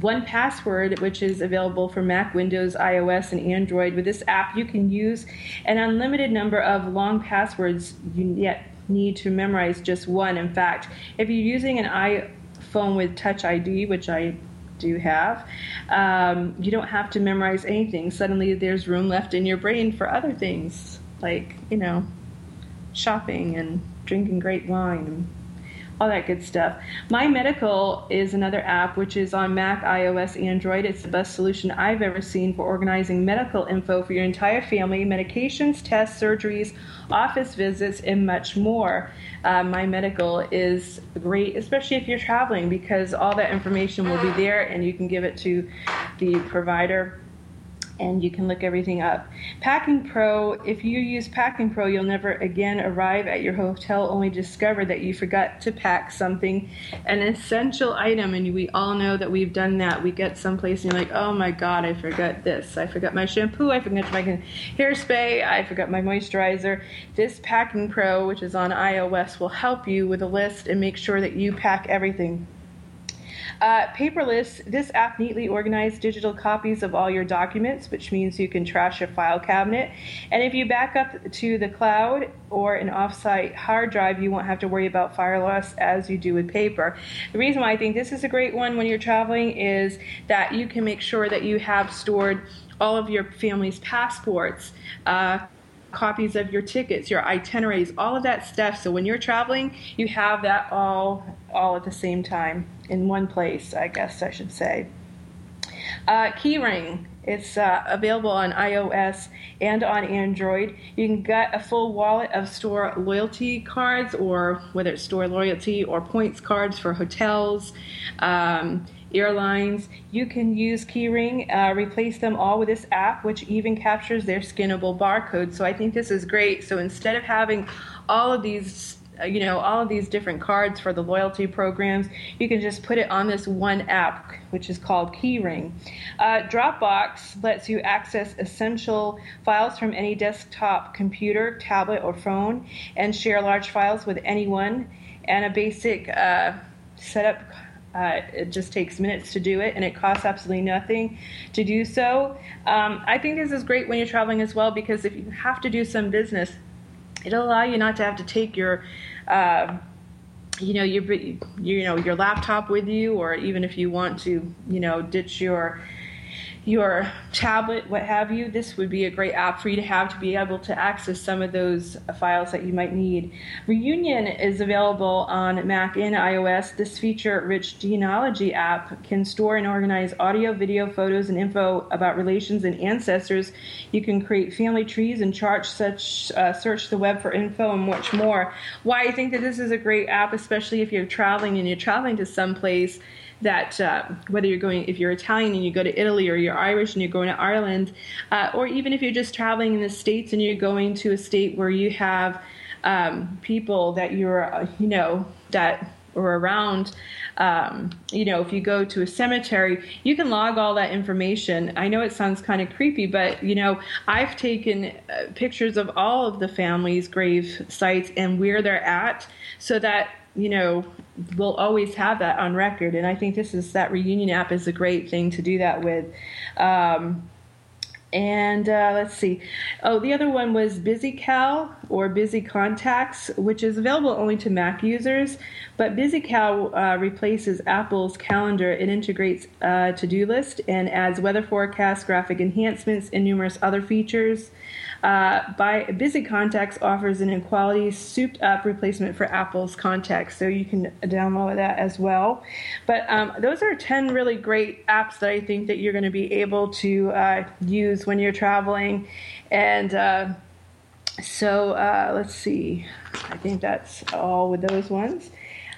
one Password, which is available for Mac, Windows, iOS, and Android. With this app, you can use an unlimited number of long passwords yet need to memorize just one. In fact, if you're using an iPhone with Touch ID, which I do have, um, you don't have to memorize anything. Suddenly, there's room left in your brain for other things, like, you know, shopping and drinking great wine and all that good stuff. My Medical is another app which is on Mac, iOS, Android. It's the best solution I've ever seen for organizing medical info for your entire family, medications, tests, surgeries, office visits, and much more. Uh, My Medical is great, especially if you're traveling, because all that information will be there and you can give it to the provider and you can look everything up. Packing Pro, if you use Packing Pro, you'll never again arrive at your hotel only discover that you forgot to pack something, an essential item, and we all know that we've done that. We get someplace and you're like, oh my god, I forgot this. I forgot my shampoo, I forgot my hairspray, I forgot my moisturizer. This Packing Pro, which is on iOS, will help you with a list and make sure that you pack everything Uh, paperless, this app neatly organizes digital copies of all your documents, which means you can trash your file cabinet. And if you back up to the cloud or an offsite hard drive, you won't have to worry about fire loss as you do with paper. The reason why I think this is a great one when you're traveling is that you can make sure that you have stored all of your family's passports. Uh, copies of your tickets, your itineraries, all of that stuff. So when you're traveling, you have that all all at the same time in one place. I guess I should say. Uh, Keyring. It's uh, available on iOS and on Android. You can get a full wallet of store loyalty cards, or whether it's store loyalty or points cards for hotels. Um, airlines. You can use Keyring, uh, replace them all with this app, which even captures their skinnable barcode. So I think this is great. So instead of having all of these uh, you know all of these different cards for the loyalty programs you can just put it on this one app which is called keyring uh, dropbox lets you access essential files from any desktop computer tablet or phone and share large files with anyone and a basic uh, setup uh, it just takes minutes to do it, and it costs absolutely nothing to do so. Um, I think this is great when you're traveling as well because if you have to do some business, it'll allow you not to have to take your uh, you know your you know your laptop with you or even if you want to you know ditch your your tablet, what have you, this would be a great app for you to have to be able to access some of those files that you might need. Reunion is available on Mac and iOS. This feature rich genealogy app can store and organize audio, video, photos, and info about relations and ancestors. You can create family trees and chart such uh, search the web for info and much more. Why I think that this is a great app, especially if you're traveling and you're traveling to some place that uh, whether you're going, if you're Italian and you go to Italy, or you're Irish and you're going to Ireland, uh, or even if you're just traveling in the States and you're going to a state where you have um, people that you're, uh, you know, that or around, um, you know, if you go to a cemetery, you can log all that information. I know it sounds kind of creepy, but, you know, I've taken uh, pictures of all of the family's grave sites and where they're at so that you know, we'll always have that on record. And I think this is that reunion app is a great thing to do that with. Um, and uh, let's see. Oh, the other one was BusyCal or Busy Contacts, which is available only to Mac users. But BusyCal uh, replaces Apple's calendar. It integrates uh, to-do list and adds weather forecasts, graphic enhancements, and numerous other features. Uh, by Busy Contacts offers an equality souped up replacement for Apple's Contacts, so you can download that as well. But um, those are 10 really great apps that I think that you're going to be able to uh, use when you're traveling. And uh, so uh, let's see, I think that's all with those ones.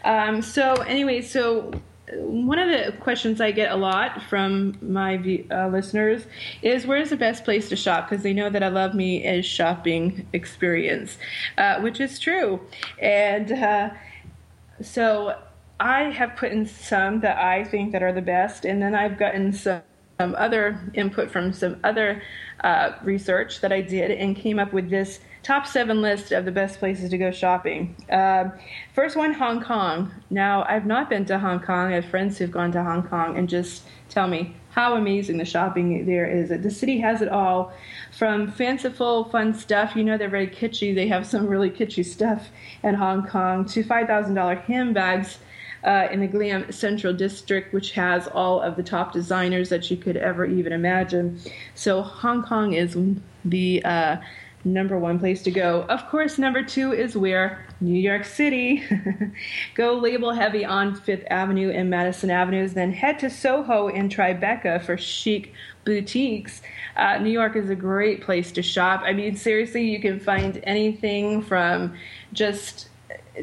Um, so anyway, so one of the questions I get a lot from my uh, listeners is where's the best place to shop? Because they know that I love me as shopping experience, uh, which is true. And uh, so I have put in some that I think that are the best, and then I've gotten some, some other input from some other uh, research that I did and came up with this top seven list of the best places to go shopping. Uh, first one, Hong Kong. Now, I've not been to Hong Kong. I have friends who've gone to Hong Kong and just tell me how amazing the shopping there is. The city has it all from fanciful, fun stuff. You know, they're very kitschy. They have some really kitschy stuff in Hong Kong to $5,000 handbags. Uh, in the Glam Central District, which has all of the top designers that you could ever even imagine. So Hong Kong is the uh, number one place to go. Of course, number two is where? New York City. go label heavy on Fifth Avenue and Madison Avenues, then head to Soho and Tribeca for chic boutiques. Uh, New York is a great place to shop. I mean, seriously, you can find anything from just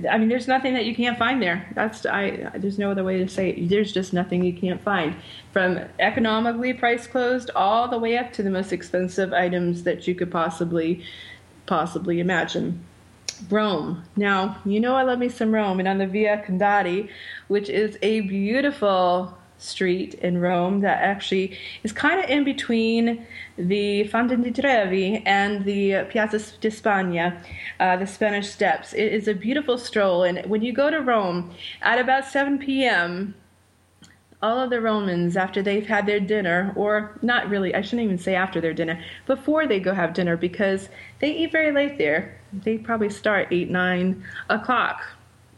I mean, there's nothing that you can't find there. That's I. There's no other way to say it. There's just nothing you can't find, from economically price closed all the way up to the most expensive items that you could possibly, possibly imagine. Rome. Now, you know I love me some Rome, and on the Via Condotti, which is a beautiful street in Rome that actually is kind of in between the Fonte di Trevi and the Piazza di Spagna, uh, the Spanish Steps. It is a beautiful stroll, and when you go to Rome at about 7 p.m., all of the Romans, after they've had their dinner, or not really, I shouldn't even say after their dinner, before they go have dinner, because they eat very late there. They probably start 8, 9 o'clock.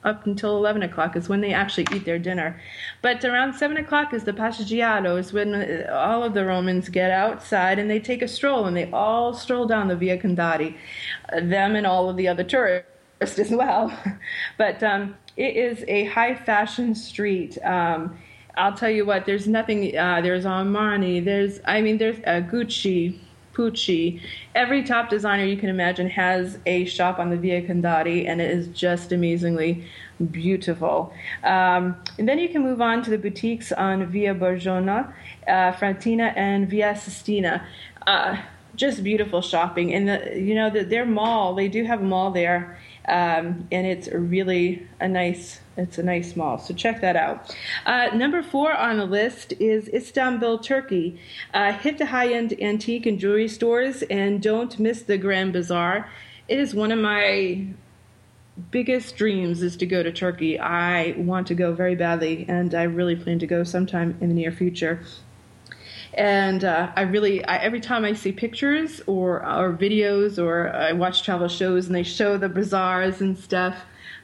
Up until 11 o'clock is when they actually eat their dinner. But around 7 o'clock is the Passeggiato, is when uh, all of the Romans get outside and they take a stroll and they all stroll down the Via Condotti, uh, them and all of the other tourists as well. but um, it is a high fashion street. Um, I'll tell you what, there's nothing, uh, there's Armani, there's, I mean, there's uh, Gucci, Pucci. Every top designer you can imagine has a shop on the Via Condotti, and it is just amazingly beautiful. Um, and then you can move on to the boutiques on Via Borgiona, uh, Frattina, and Via Sistina. Uh, just beautiful shopping. And the, you know, the, their mall, they do have a mall there um, and it's really a nice it's a nice mall so check that out. Uh, number four on the list is istanbul turkey. Uh, hit the high-end antique and jewelry stores and don't miss the grand bazaar. It is one of my biggest dreams is to go to turkey. I want to go very badly and i really plan to go sometime in the near future. And uh, I really I, every time I see pictures or or videos or I watch travel shows and they show the bazaars and stuff,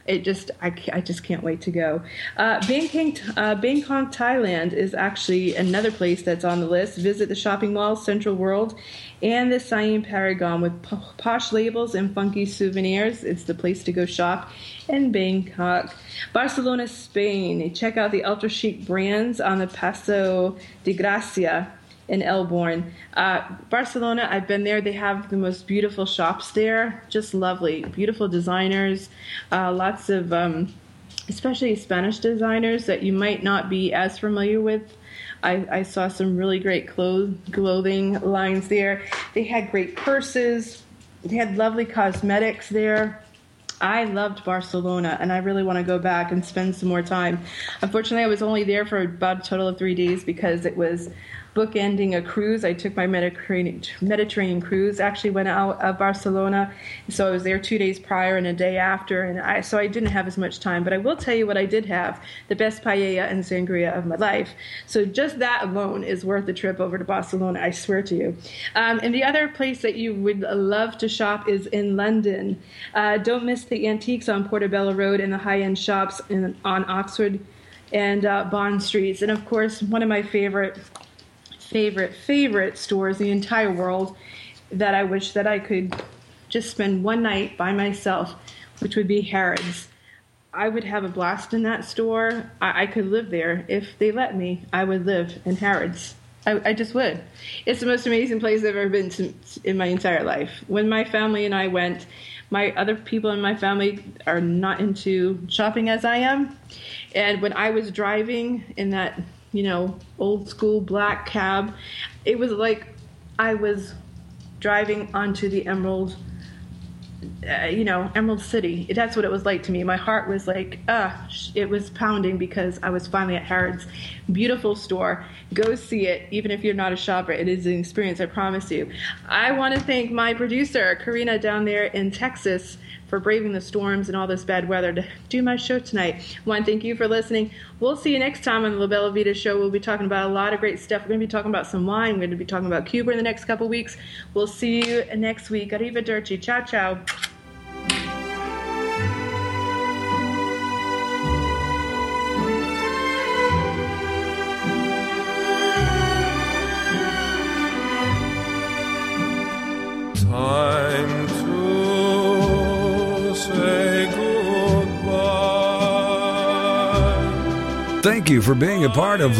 it just I, I just can't wait to go. Uh, Bangkok, uh, Bangkok, Thailand is actually another place that's on the list. Visit the shopping mall, Central World, and the Siam Paragon with posh labels and funky souvenirs. It's the place to go shop in Bangkok. Barcelona, Spain. Check out the ultra chic brands on the Paso de Gracia in El Born. Uh, Barcelona, I've been there. They have the most beautiful shops there. Just lovely. Beautiful designers. Uh, lots of, um, especially Spanish designers that you might not be as familiar with. I, I saw some really great clothes, clothing lines there. They had great purses. They had lovely cosmetics there. I loved Barcelona and I really want to go back and spend some more time. Unfortunately, I was only there for about a total of three days because it was bookending a cruise. I took my Mediterranean, Mediterranean cruise. Actually, went out of Barcelona, so I was there two days prior and a day after, and I so I didn't have as much time. But I will tell you what I did have: the best paella and sangria of my life. So just that alone is worth the trip over to Barcelona. I swear to you. Um, and the other place that you would love to shop is in London. Uh, don't miss the antiques on Portobello Road and the high-end shops in, on Oxford and uh, Bond Streets. And of course, one of my favorite favorite, favorite stores in the entire world that I wish that I could just spend one night by myself, which would be Harrods. I would have a blast in that store. I, I could live there. If they let me, I would live in Harrods. I, I just would. It's the most amazing place I've ever been to in my entire life. When my family and I went, my other people in my family are not into shopping as I am. And when I was driving in that you know, old school black cab. It was like I was driving onto the Emerald, uh, you know, Emerald City. That's what it was like to me. My heart was like, uh, it was pounding because I was finally at Harrods. Beautiful store. Go see it, even if you're not a shopper. It is an experience, I promise you. I want to thank my producer, Karina, down there in Texas for braving the storms and all this bad weather to do my show tonight. One, thank you for listening. We'll see you next time on the La Bella Vita show. We'll be talking about a lot of great stuff. We're going to be talking about some wine. We're going to be talking about Cuba in the next couple weeks. We'll see you next week. Arrivederci. Ciao, ciao. Time Thank you for being a part of